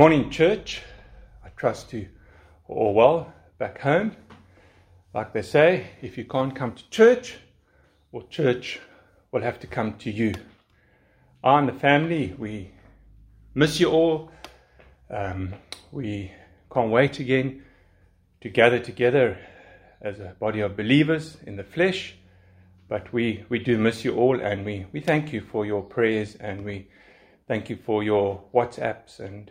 morning, church. I trust you all well back home. Like they say, if you can't come to church, well, church will have to come to you. I and the family, we miss you all. Um, we can't wait again to gather together as a body of believers in the flesh. But we, we do miss you all, and we, we thank you for your prayers, and we thank you for your WhatsApps and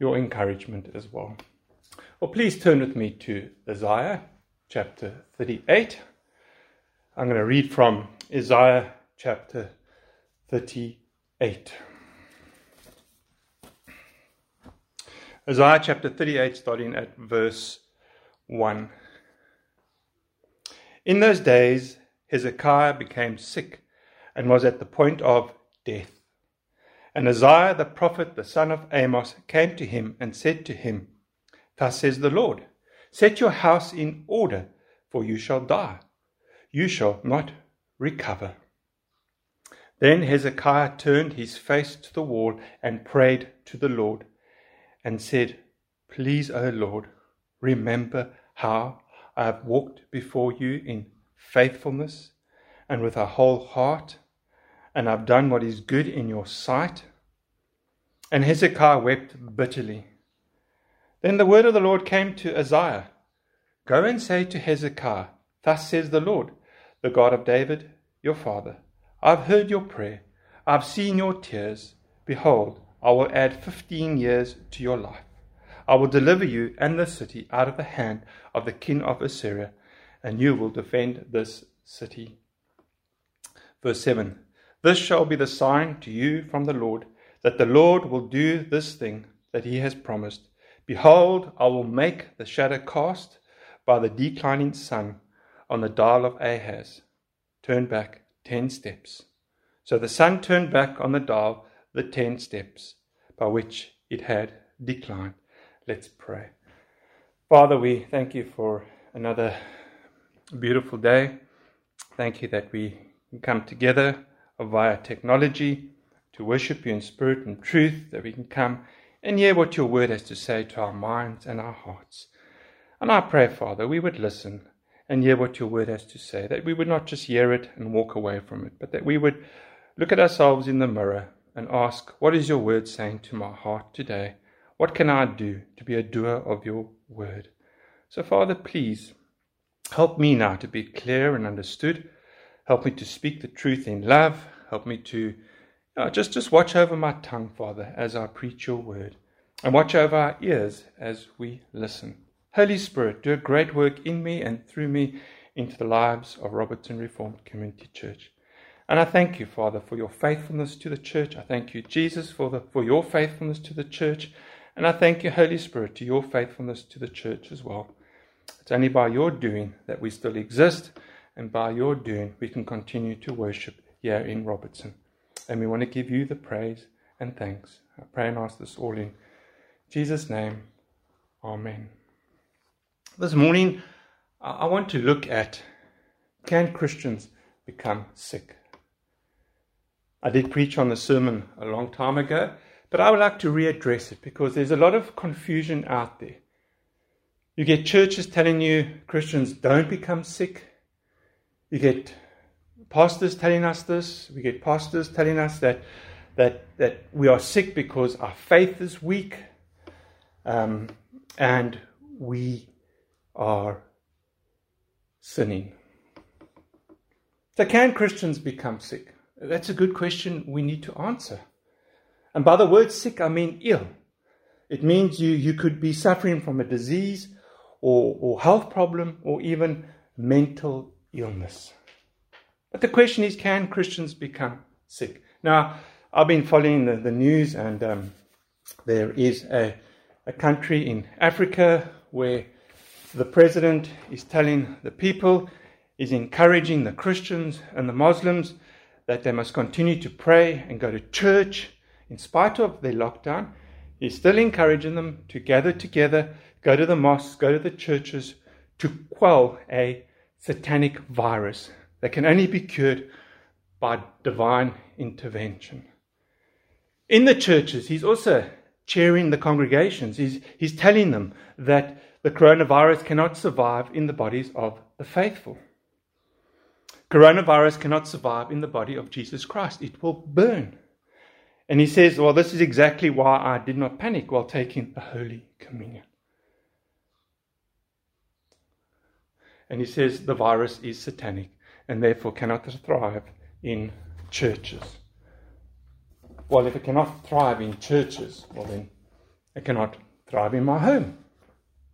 your encouragement as well. Well, please turn with me to Isaiah chapter 38. I'm going to read from Isaiah chapter 38. Isaiah chapter 38, starting at verse 1. In those days, Hezekiah became sick and was at the point of death. And Isaiah the prophet, the son of Amos, came to him and said to him, Thus says the Lord, Set your house in order, for you shall die. You shall not recover. Then Hezekiah turned his face to the wall and prayed to the Lord and said, Please, O Lord, remember how I have walked before you in faithfulness and with a whole heart and I've done what is good in your sight. And Hezekiah wept bitterly. Then the word of the Lord came to Isaiah Go and say to Hezekiah, Thus says the Lord, the God of David, your father I've heard your prayer, I've seen your tears. Behold, I will add fifteen years to your life. I will deliver you and the city out of the hand of the king of Assyria, and you will defend this city. Verse 7 this shall be the sign to you from the Lord, that the Lord will do this thing that he has promised. Behold, I will make the shadow cast by the declining sun on the dial of Ahaz. Turn back ten steps. So the sun turned back on the dial the ten steps by which it had declined. Let's pray. Father, we thank you for another beautiful day. Thank you that we come together via technology to worship you in spirit and truth, that we can come and hear what your word has to say to our minds and our hearts. And I pray, Father, we would listen and hear what your word has to say, that we would not just hear it and walk away from it, but that we would look at ourselves in the mirror and ask, What is your word saying to my heart today? What can I do to be a doer of your word? So, Father, please help me now to be clear and understood Help me to speak the truth in love. Help me to you know, just, just watch over my tongue, Father, as I preach your word. And watch over our ears as we listen. Holy Spirit, do a great work in me and through me into the lives of Robertson Reformed Community Church. And I thank you, Father, for your faithfulness to the church. I thank you, Jesus, for, the, for your faithfulness to the church. And I thank you, Holy Spirit, to your faithfulness to the church as well. It's only by your doing that we still exist and by your doing, we can continue to worship here in Robertson. And we want to give you the praise and thanks. I pray and ask this all in Jesus' name. Amen. This morning, I want to look at can Christians become sick? I did preach on the sermon a long time ago, but I would like to readdress it because there's a lot of confusion out there. You get churches telling you Christians don't become sick. You get pastors telling us this. We get pastors telling us that that that we are sick because our faith is weak, um, and we are sinning. So, can Christians become sick? That's a good question we need to answer. And by the word sick, I mean ill. It means you, you could be suffering from a disease or, or health problem or even mental illness. But the question is can Christians become sick? Now, I've been following the, the news, and um, there is a, a country in Africa where the president is telling the people, is encouraging the Christians and the Muslims that they must continue to pray and go to church in spite of their lockdown. He's still encouraging them to gather together, go to the mosques, go to the churches to quell a satanic virus that can only be cured by divine intervention. In the churches, he's also chairing the congregations. He's, he's telling them that the coronavirus cannot survive in the bodies of the faithful. Coronavirus cannot survive in the body of Jesus Christ, it will burn. And he says, Well, this is exactly why I did not panic while taking the Holy Communion. And he says the virus is satanic and therefore cannot thrive in churches. Well, if it cannot thrive in churches, well, then it cannot thrive in my home.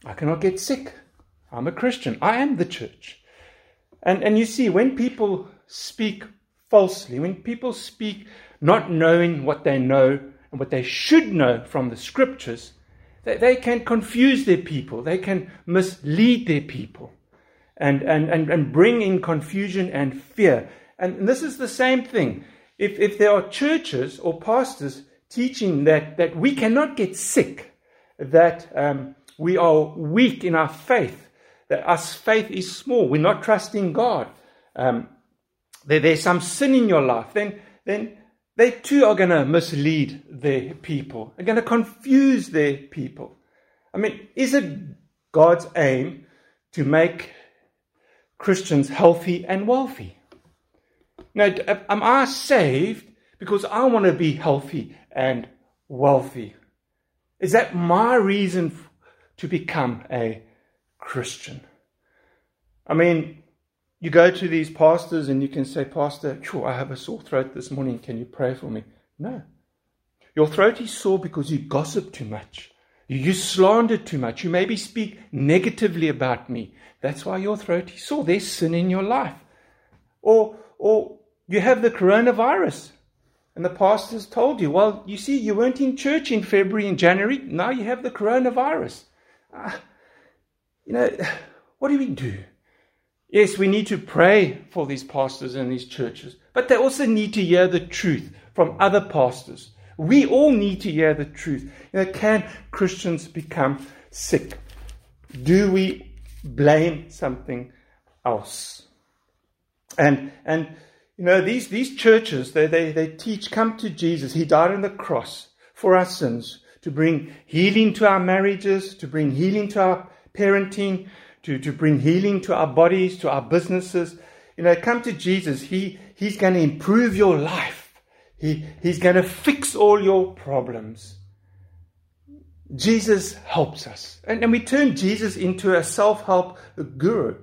I cannot get sick. I'm a Christian. I am the church. And, and you see, when people speak falsely, when people speak not knowing what they know and what they should know from the scriptures, they, they can confuse their people, they can mislead their people, and, and, and, and bring in confusion and fear. And this is the same thing. If, if there are churches or pastors teaching that, that we cannot get sick, that um, we are weak in our faith, that our faith is small, we're not trusting God, um, there, there's some sin in your life, then, then they too are going to mislead their people. They're going to confuse their people. I mean, is it God's aim to make Christians healthy and wealthy? Now, uh, am I saved because I want to be healthy and wealthy? Is that my reason to become a Christian? I mean, you go to these pastors and you can say, Pastor, I have a sore throat this morning. Can you pray for me? No. Your throat is sore because you gossip too much. You slander too much. You maybe speak negatively about me. That's why your throat is sore. There's sin in your life. Or, or you have the coronavirus. And the pastor's told you, well, you see, you weren't in church in February and January. Now you have the coronavirus. Uh, you know, what do we do? Yes, we need to pray for these pastors and these churches, but they also need to hear the truth from other pastors. We all need to hear the truth. You know, can Christians become sick? Do we blame something else? And and you know these these churches they, they they teach come to Jesus. He died on the cross for our sins to bring healing to our marriages, to bring healing to our parenting, to, to bring healing to our bodies, to our businesses. You know, come to Jesus. He, he's going to improve your life. He, he's going to fix all your problems. Jesus helps us. And, and we turn Jesus into a self help guru.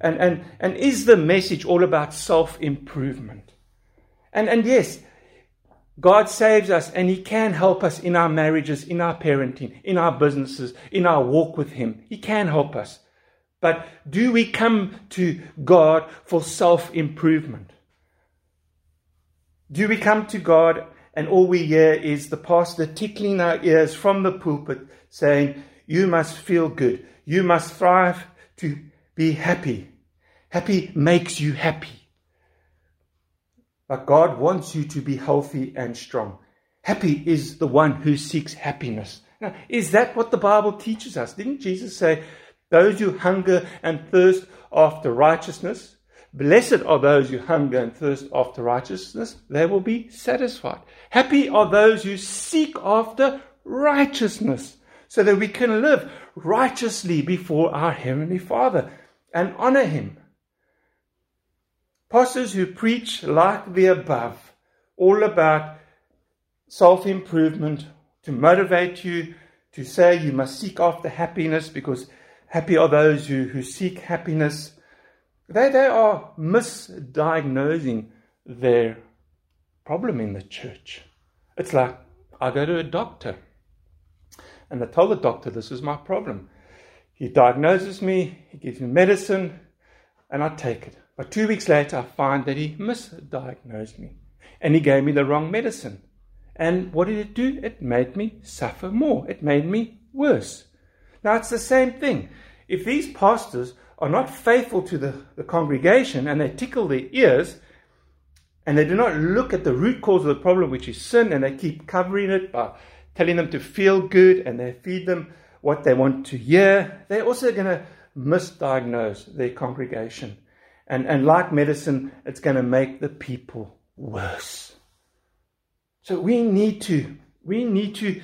And, and, and is the message all about self improvement? And, and yes, God saves us and He can help us in our marriages, in our parenting, in our businesses, in our walk with Him. He can help us. But do we come to God for self improvement? Do we come to God and all we hear is the pastor tickling our ears from the pulpit saying, You must feel good. You must thrive to be happy. Happy makes you happy. But God wants you to be healthy and strong. Happy is the one who seeks happiness. Now, is that what the Bible teaches us? Didn't Jesus say, those who hunger and thirst after righteousness, blessed are those who hunger and thirst after righteousness, they will be satisfied. Happy are those who seek after righteousness, so that we can live righteously before our Heavenly Father and honor Him. Pastors who preach like the above, all about self improvement, to motivate you, to say you must seek after happiness because Happy are those who, who seek happiness. They, they are misdiagnosing their problem in the church. It's like I go to a doctor and I tell the doctor this is my problem. He diagnoses me, he gives me medicine, and I take it. But two weeks later, I find that he misdiagnosed me and he gave me the wrong medicine. And what did it do? It made me suffer more, it made me worse. Now, it's the same thing. If these pastors are not faithful to the, the congregation and they tickle their ears and they do not look at the root cause of the problem, which is sin, and they keep covering it by telling them to feel good and they feed them what they want to hear, they're also going to misdiagnose their congregation. And, and like medicine, it's going to make the people worse. So we need to, we need to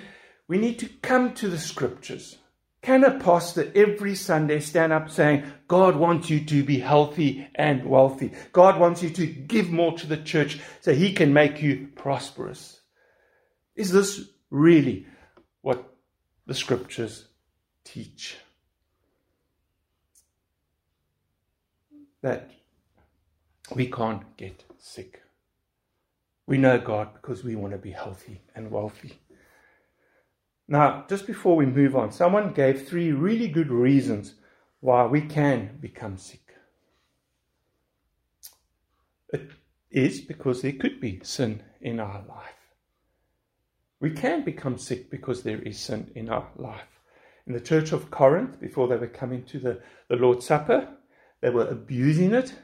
We need to come to the scriptures. Can a pastor every Sunday stand up saying, God wants you to be healthy and wealthy? God wants you to give more to the church so he can make you prosperous? Is this really what the scriptures teach? That we can't get sick. We know God because we want to be healthy and wealthy. Now, just before we move on, someone gave three really good reasons why we can become sick. It is because there could be sin in our life. We can become sick because there is sin in our life. In the church of Corinth, before they were coming to the, the Lord's Supper, they were abusing it,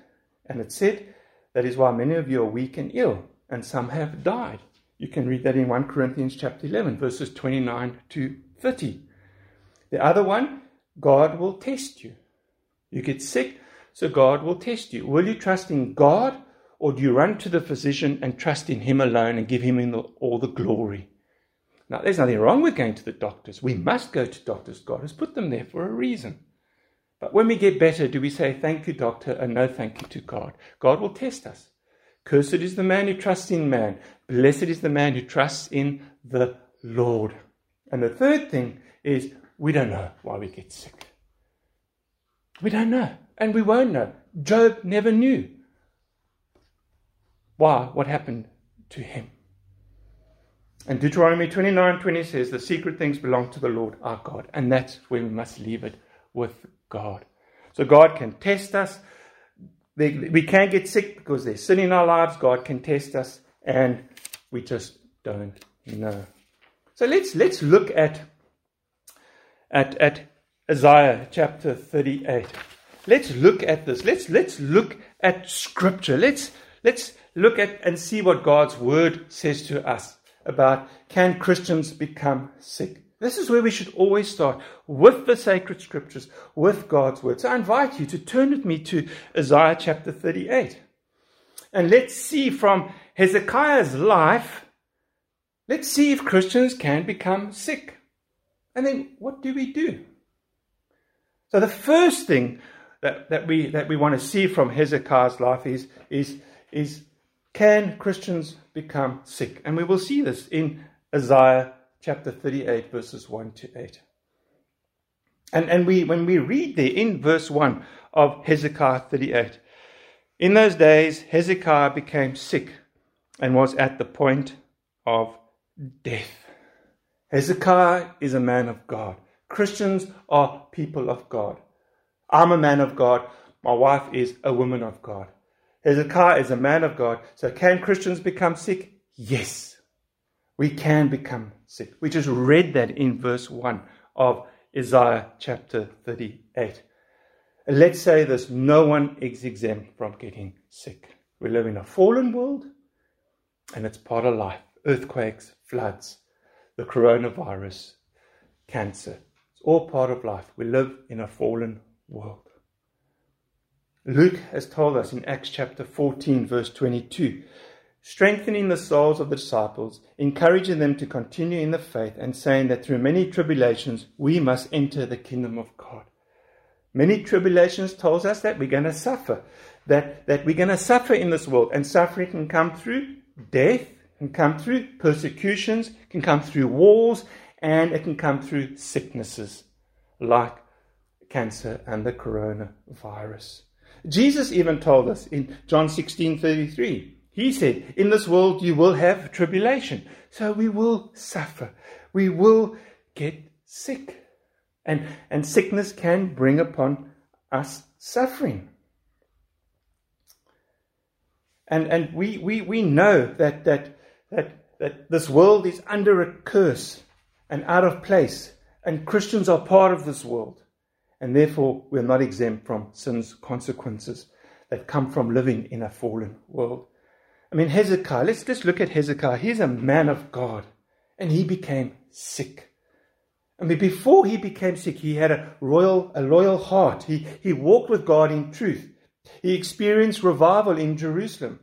and it said, That is why many of you are weak and ill, and some have died. You can read that in 1 Corinthians chapter 11, verses 29 to 30. The other one, God will test you. You get sick, so God will test you. Will you trust in God, or do you run to the physician and trust in Him alone and give Him all the glory? Now, there's nothing wrong with going to the doctors. We must go to doctors. God has put them there for a reason. But when we get better, do we say, Thank you, doctor, and no thank you to God? God will test us. Cursed is the man who trusts in man. Blessed is the man who trusts in the Lord. And the third thing is we don't know why we get sick. We don't know. And we won't know. Job never knew why, what happened to him. And Deuteronomy 29 20 says, The secret things belong to the Lord our God. And that's where we must leave it with God. So God can test us. We can get sick because there's sin in our lives. God can test us, and we just don't know. So let's let's look at at at Isaiah chapter 38. Let's look at this. Let's let's look at scripture. Let's let's look at and see what God's word says to us about can Christians become sick? This is where we should always start with the sacred scriptures, with God's word. So I invite you to turn with me to Isaiah chapter 38. And let's see from Hezekiah's life, let's see if Christians can become sick. And then what do we do? So the first thing that, that we that we want to see from Hezekiah's life is, is, is can Christians become sick? And we will see this in Isaiah chapter 38, verses 1 to 8. And, and we, when we read there in verse 1 of Hezekiah 38, in those days Hezekiah became sick and was at the point of death. Hezekiah is a man of God. Christians are people of God. I'm a man of God. My wife is a woman of God. Hezekiah is a man of God. So can Christians become sick? Yes. We can become sick. We just read that in verse 1 of Isaiah chapter 38. Let's say this no one is exempt from getting sick. We live in a fallen world, and it's part of life. Earthquakes, floods, the coronavirus, cancer. It's all part of life. We live in a fallen world. Luke has told us in Acts chapter 14, verse 22 strengthening the souls of the disciples, encouraging them to continue in the faith, and saying that through many tribulations we must enter the kingdom of God. Many tribulations tells us that we're going to suffer, that, that we're going to suffer in this world, and suffering can come through death, can come through persecutions, can come through wars, and it can come through sicknesses like cancer and the coronavirus. Jesus even told us in John 16 33 he said, In this world you will have tribulation. So we will suffer. We will get sick. And, and sickness can bring upon us suffering. And, and we, we, we know that, that, that, that this world is under a curse and out of place. And Christians are part of this world. And therefore, we're not exempt from sin's consequences that come from living in a fallen world. I mean, Hezekiah, let's just look at Hezekiah. He's a man of God, and he became sick. I mean, before he became sick, he had a royal, a loyal heart. He, he walked with God in truth. He experienced revival in Jerusalem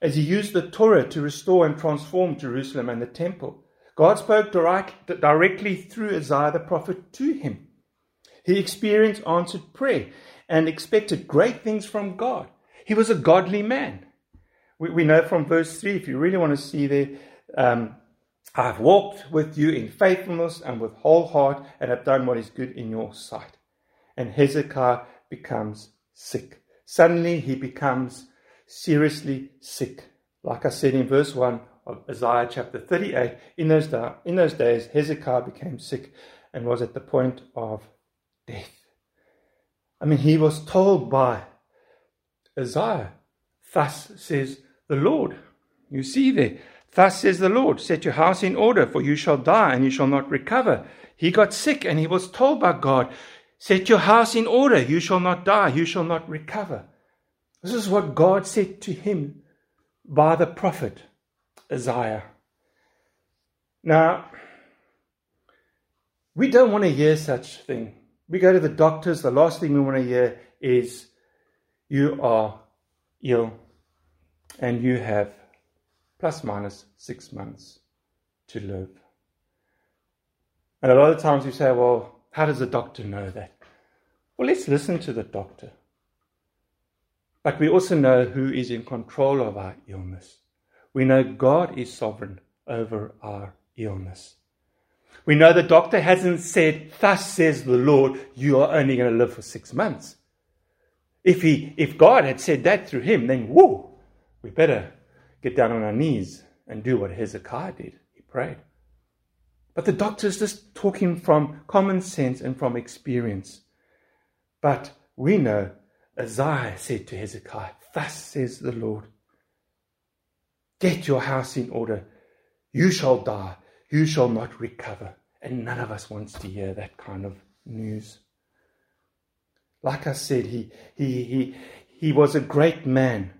as he used the Torah to restore and transform Jerusalem and the temple. God spoke direct, directly through Isaiah the prophet to him. He experienced answered prayer and expected great things from God. He was a godly man. We, we know from verse 3, if you really want to see there, um, I've walked with you in faithfulness and with whole heart and have done what is good in your sight. And Hezekiah becomes sick. Suddenly he becomes seriously sick. Like I said in verse 1 of Isaiah chapter 38, in those, da- in those days Hezekiah became sick and was at the point of death. I mean, he was told by Isaiah, Thus says the Lord. You see there, Thus says the Lord, set your house in order, for you shall die and you shall not recover. He got sick and he was told by God, Set your house in order, you shall not die, you shall not recover. This is what God said to him by the prophet Isaiah. Now, we don't want to hear such thing. We go to the doctors, the last thing we want to hear is, You are ill and you have plus minus six months to live. And a lot of times you say, well, how does the doctor know that? Well, let's listen to the doctor. But we also know who is in control of our illness. We know God is sovereign over our illness. We know the doctor hasn't said, Thus says the Lord, you are only going to live for six months. If, he, if God had said that through him, then whoa, we better get down on our knees and do what Hezekiah did. He prayed. But the doctor's just talking from common sense and from experience. But we know Isaiah said to Hezekiah, Thus says the Lord, Get your house in order. You shall die. You shall not recover. And none of us wants to hear that kind of news. Like I said, he, he, he, he was a great man.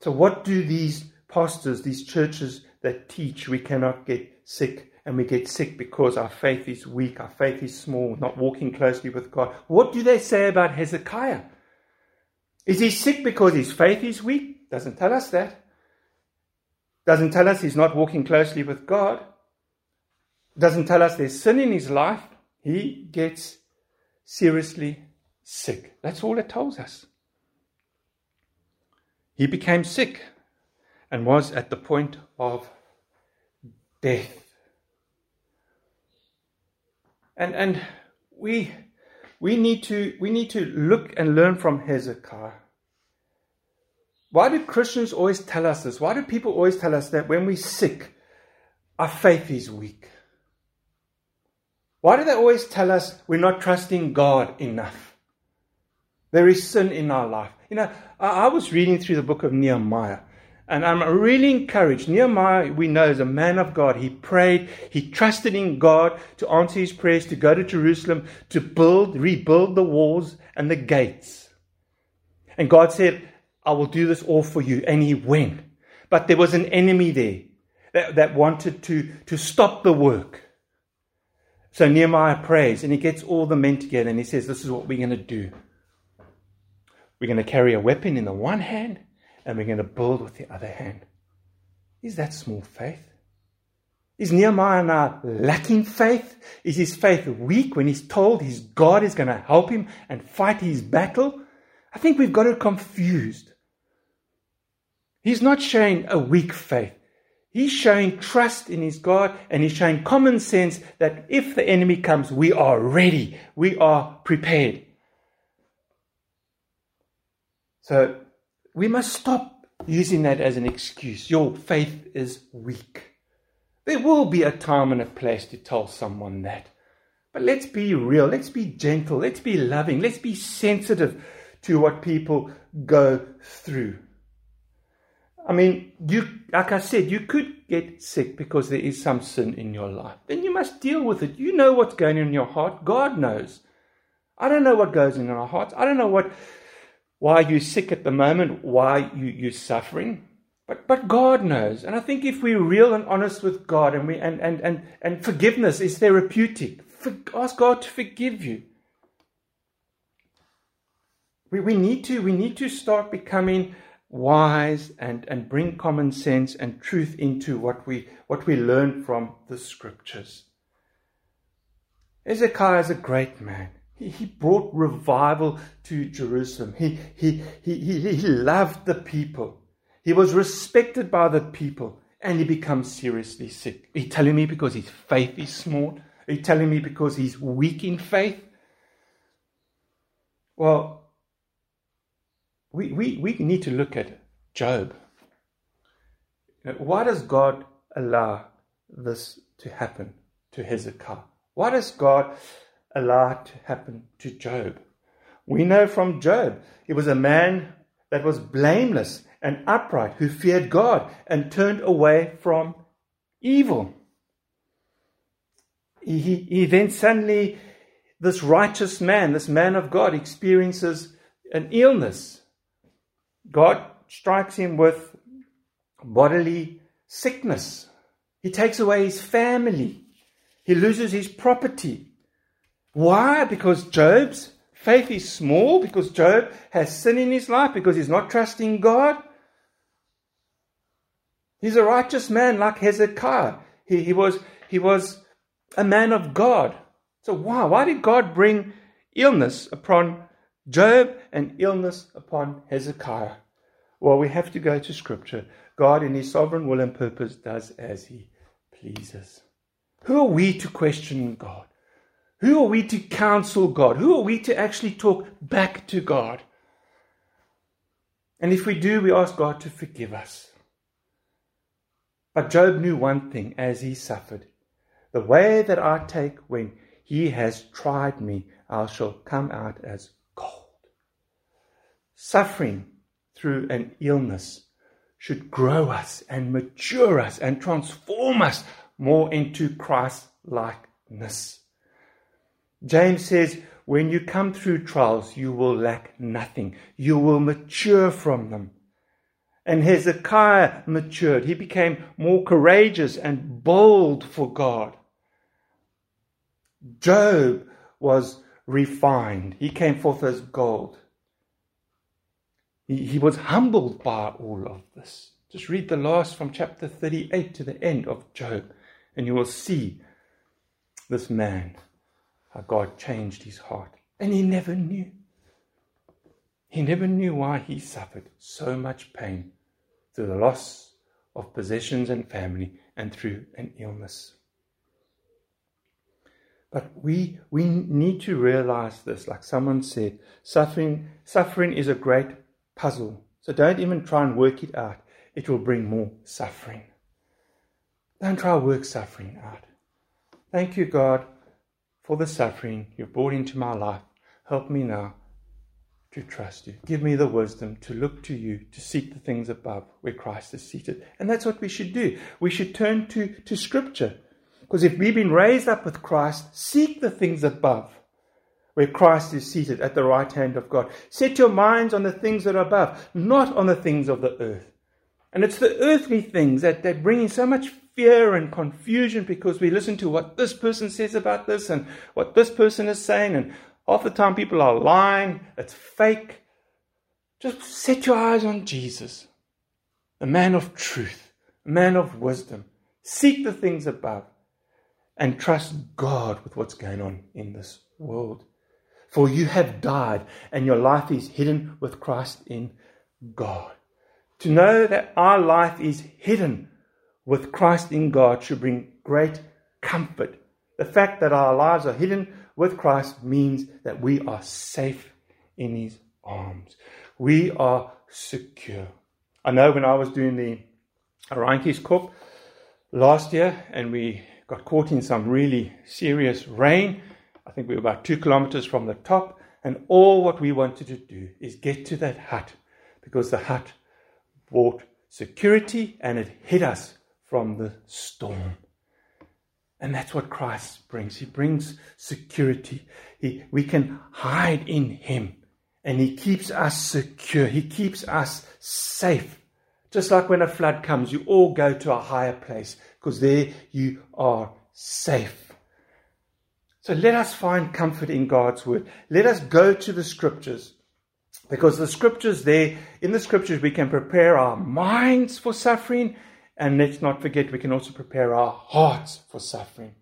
So, what do these pastors, these churches that teach we cannot get sick and we get sick because our faith is weak, our faith is small, not walking closely with God. What do they say about Hezekiah? Is he sick because his faith is weak? Doesn't tell us that. Doesn't tell us he's not walking closely with God. Doesn't tell us there's sin in his life. He gets seriously sick. That's all it tells us. He became sick and was at the point of death. And, and we, we, need to, we need to look and learn from Hezekiah. Why do Christians always tell us this? Why do people always tell us that when we're sick, our faith is weak? Why do they always tell us we're not trusting God enough? There is sin in our life. You know, I was reading through the book of Nehemiah, and I'm really encouraged. Nehemiah, we know, is a man of God. He prayed, he trusted in God to answer his prayers, to go to Jerusalem, to build, rebuild the walls and the gates. And God said, I will do this all for you. And he went. But there was an enemy there that, that wanted to, to stop the work. So Nehemiah prays and he gets all the men together and he says, This is what we're going to do. We're going to carry a weapon in the one hand and we're going to build with the other hand. Is that small faith? Is Nehemiah now lacking faith? Is his faith weak when he's told his God is going to help him and fight his battle? I think we've got it confused. He's not showing a weak faith. He's showing trust in his God and he's showing common sense that if the enemy comes, we are ready, we are prepared. So we must stop using that as an excuse. Your faith is weak. There will be a time and a place to tell someone that. But let's be real. Let's be gentle. Let's be loving. Let's be sensitive to what people go through. I mean, you, like I said, you could get sick because there is some sin in your life. Then you must deal with it. You know what's going on in your heart. God knows. I don't know what goes in our hearts. I don't know what why you're sick at the moment, why you, you're suffering. But, but God knows. And I think if we're real and honest with God and, we, and, and, and, and forgiveness is therapeutic, for, ask God to forgive you. We, we, need to, we need to start becoming wise and, and bring common sense and truth into what we, what we learn from the scriptures. Hezekiah is a great man. He, he brought revival to Jerusalem. He, he, he, he, he loved the people. He was respected by the people and he becomes seriously sick. Are you telling me because his faith is small? Are you telling me because he's weak in faith? Well, we, we, we need to look at Job. Why does God allow this to happen to Hezekiah? Why does God allow it to happen to Job? We know from Job, he was a man that was blameless and upright, who feared God and turned away from evil. He, he then suddenly, this righteous man, this man of God, experiences an illness. God strikes him with bodily sickness. He takes away his family. He loses his property. Why? Because Job's faith is small, because Job has sin in his life, because he's not trusting God. He's a righteous man like Hezekiah. He, he, was, he was a man of God. So why? Why did God bring illness upon Job and illness upon Hezekiah? Well, we have to go to Scripture. God, in His sovereign will and purpose, does as He pleases. Who are we to question God? Who are we to counsel God? Who are we to actually talk back to God? And if we do, we ask God to forgive us. But Job knew one thing as he suffered The way that I take when he has tried me, I shall come out as gold. Suffering through an illness should grow us and mature us and transform us more into Christ likeness. James says, when you come through trials, you will lack nothing. You will mature from them. And Hezekiah matured. He became more courageous and bold for God. Job was refined. He came forth as gold. He, he was humbled by all of this. Just read the last from chapter 38 to the end of Job, and you will see this man, God changed his heart. And he never knew. He never knew why he suffered so much pain through the loss of possessions and family, and through an illness. But we, we need to realize this, like someone said, suffering, suffering is a great puzzle. So don't even try and work it out. It will bring more suffering. Don't try to work suffering out. Thank you, God, for the suffering you've brought into my life. Help me now to trust you. Give me the wisdom to look to you, to seek the things above where Christ is seated. And that's what we should do. We should turn to, to Scripture. Because if we've been raised up with Christ, seek the things above where Christ is seated at the right hand of God. Set your minds on the things that are above, not on the things of the earth. And it's the earthly things that, that bring in so much fear and confusion because we listen to what this person says about this and what this person is saying and Half the time people are lying, it's fake. Just set your eyes on Jesus, the man of truth, a man of wisdom. Seek the things above and trust God with what's going on in this world. For you have died and your life is hidden with Christ in God. To know that our life is hidden with Christ in God should bring great comfort. The fact that our lives are hidden with Christ means that we are safe in his arms. We are secure. I know when I was doing the Randjieskop last year and we got caught in some really serious rain. I think we were about two kilometers from the top, and all what we wanted to do is get to that hut because the hut brought security and it hid us from the storm. And that's what Christ brings. He brings security. He, we can hide in Him. And He keeps us secure. He keeps us safe. Just like when a flood comes, you all go to a higher place because there you are safe. So let us find comfort in God's word. Let us go to the scriptures. Because the scriptures there, in the scriptures, we can prepare our minds for suffering. And let's not forget, we can also prepare our hearts for suffering.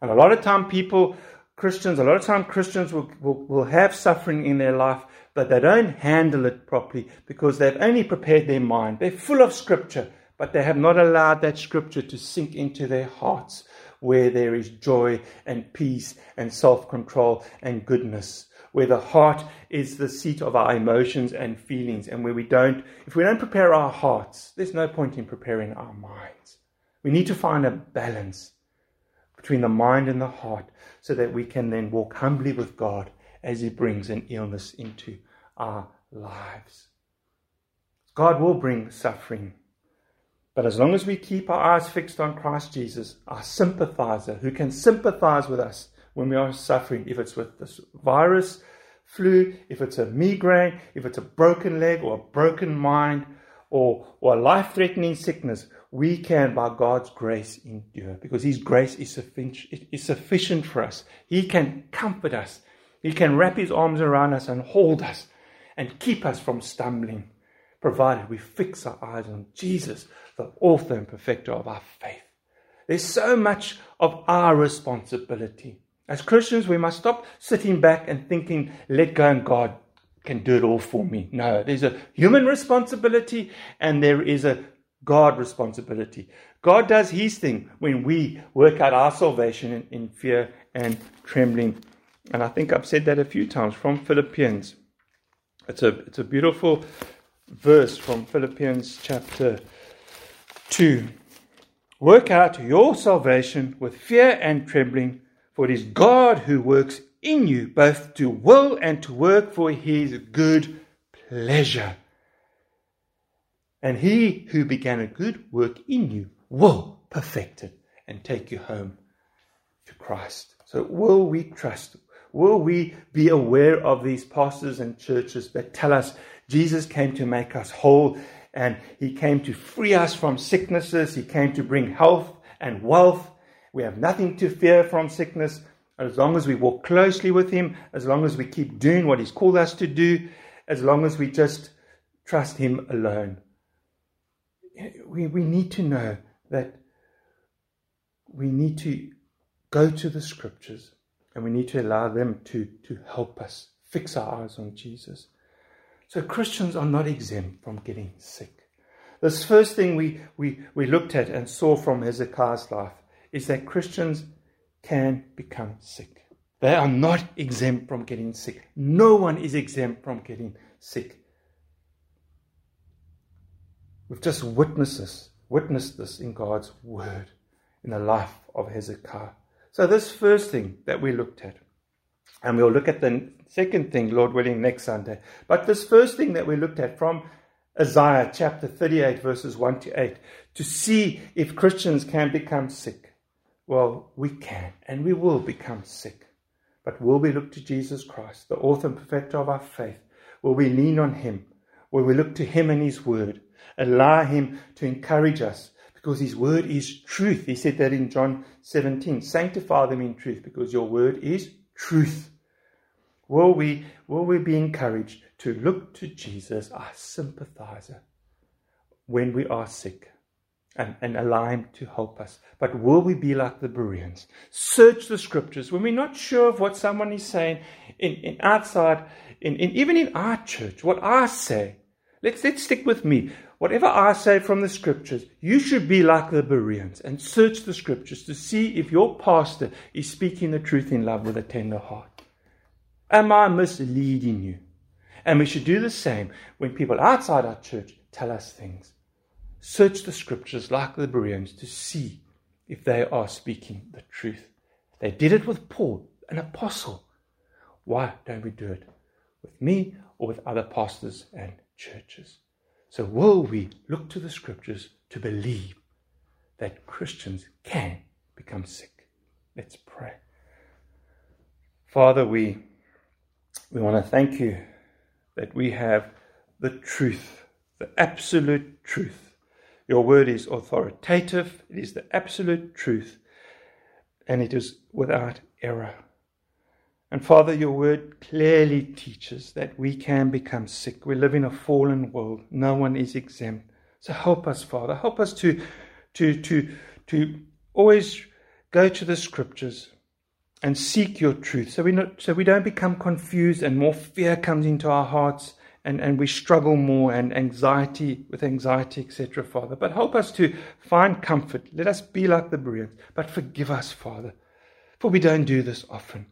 And a lot of time, people, Christians, a lot of time Christians will, will, will have suffering in their life, but they don't handle it properly because they've only prepared their mind. They're full of scripture, but they have not allowed that scripture to sink into their hearts where there is joy and peace and self control and goodness where the heart is the seat of our emotions and feelings, and where we don't, if we don't prepare our hearts, there's no point in preparing our minds. We need to find a balance between the mind and the heart so that we can then walk humbly with God as He brings an illness into our lives. God will bring suffering. But as long as we keep our eyes fixed on Christ Jesus, our sympathizer, who can sympathize with us when we are suffering, if it's with this virus, flu, if it's a migraine, if it's a broken leg or a broken mind, or, or a life threatening sickness, we can, by God's grace, endure because His grace is sufficient, is sufficient for us. He can comfort us, He can wrap His arms around us and hold us and keep us from stumbling, provided we fix our eyes on Jesus, the author and perfecter of our faith. There's so much of our responsibility. As Christians, we must stop sitting back and thinking, let go and God can do it all for me. No, there's a human responsibility and there is a God responsibility. God does his thing when we work out our salvation in, in fear and trembling. And I think I've said that a few times from Philippians. It's a, it's a beautiful verse from Philippians chapter 2. Work out your salvation with fear and trembling for it is God who works in you both to will and to work for his good pleasure. And he who began a good work in you will perfect it and take you home to Christ. So, will we trust? Will we be aware of these pastors and churches that tell us Jesus came to make us whole and he came to free us from sicknesses, he came to bring health and wealth we have nothing to fear from sickness as long as we walk closely with Him, as long as we keep doing what He's called us to do, as long as we just trust Him alone. We, we need to know that we need to go to the scriptures and we need to allow them to, to help us fix our eyes on Jesus. So Christians are not exempt from getting sick. This first thing we, we, we looked at and saw from Hezekiah's life is that Christians can become sick. They are not exempt from getting sick. No one is exempt from getting sick. We've just witnessed this, witnessed this in God's word in the life of Hezekiah. So this first thing that we looked at, and we'll look at the second thing, Lord willing, next Sunday. But this first thing that we looked at from Isaiah chapter 38, verses 1 to 8, to see if Christians can become sick. Well, we can and we will become sick. But will we look to Jesus Christ, the author and perfecter of our faith? Will we lean on Him? Will we look to Him and His Word? Allow Him to encourage us because His Word is truth. He said that in John 17 Sanctify them in truth because your Word is truth. Will we, will we be encouraged to look to Jesus, our sympathizer, when we are sick? And, and Him to help us. But will we be like the Bereans? Search the scriptures when we're not sure of what someone is saying in, in outside, in, in, even in our church, what I say. Let's, let's stick with me. Whatever I say from the scriptures, you should be like the Bereans and search the scriptures to see if your pastor is speaking the truth in love with a tender heart. Am I misleading you? And we should do the same when people outside our church tell us things. Search the scriptures like the Bereans to see if they are speaking the truth. They did it with Paul, an apostle. Why don't we do it with me or with other pastors and churches? So, will we look to the scriptures to believe that Christians can become sick? Let's pray. Father, we, we want to thank you that we have the truth, the absolute truth your word is authoritative, it is the absolute truth, and it is without error. And Father, your word clearly teaches that we can become sick. We live in a fallen world. No one is exempt. So help us, Father. Help us to, to, to, to always go to the scriptures and seek your truth so we, not, so we don't become confused and more fear comes into our hearts and, and we struggle more and anxiety with anxiety, etc., Father. But help us to find comfort. Let us be like the Bereans, but forgive us, Father, for we don't do this often.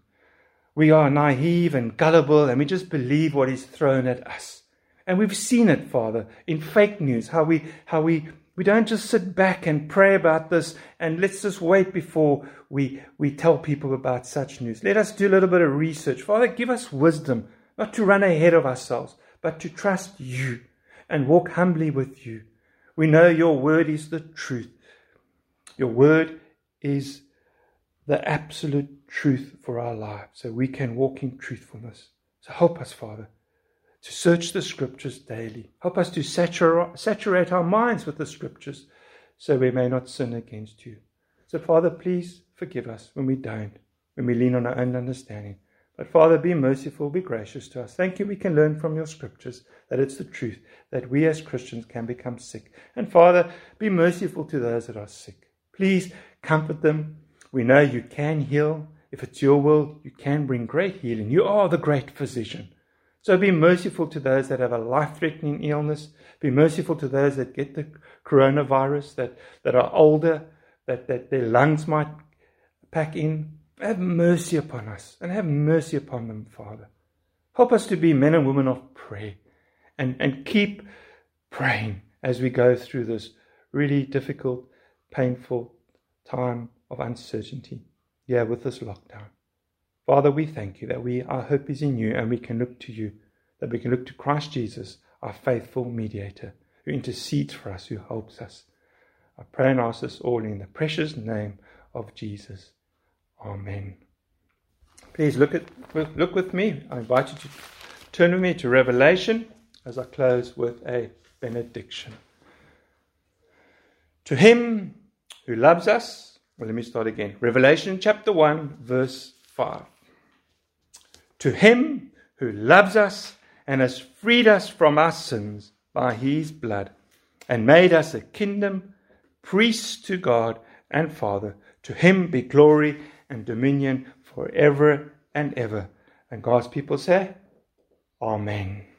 We are naive and gullible and we just believe what is thrown at us. And we've seen it, Father, in fake news, how we, how we, we don't just sit back and pray about this and let's just wait before we, we tell people about such news. Let us do a little bit of research. Father, give us wisdom, not to run ahead of ourselves, but to trust you and walk humbly with you. We know your word is the truth. Your word is the absolute truth for our lives so we can walk in truthfulness. So help us, Father, to search the scriptures daily. Help us to saturate our minds with the scriptures so we may not sin against you. So, Father, please forgive us when we don't, when we lean on our own understanding. But, Father, be merciful, be gracious to us. Thank you, we can learn from your scriptures that it's the truth, that we as Christians can become sick. And, Father, be merciful to those that are sick. Please comfort them, we know you can heal. If it's your will, you can bring great healing. You are the great physician. So be merciful to those that have a life threatening illness. Be merciful to those that get the coronavirus, that, that are older, that, that their lungs might pack in. Have mercy upon us and have mercy upon them, Father. Help us to be men and women of prayer and, and keep praying as we go through this really difficult, painful time of uncertainty Yeah, with this lockdown. Father, we thank you that we our hope is in you and we can look to you, that we can look to Christ Jesus, our faithful mediator, who intercedes for us, who helps us. I pray and ask this all in the precious name of Jesus. Amen. Please look at look with me. I invite you to turn with me to Revelation as I close with a benediction. To him who loves us well, let me start again. Revelation chapter 1, verse 5. To him who loves us and has freed us from our sins by his blood and made us a kingdom, priests to God and Father, to him be glory and dominion forever and ever. And God's people say, Amen.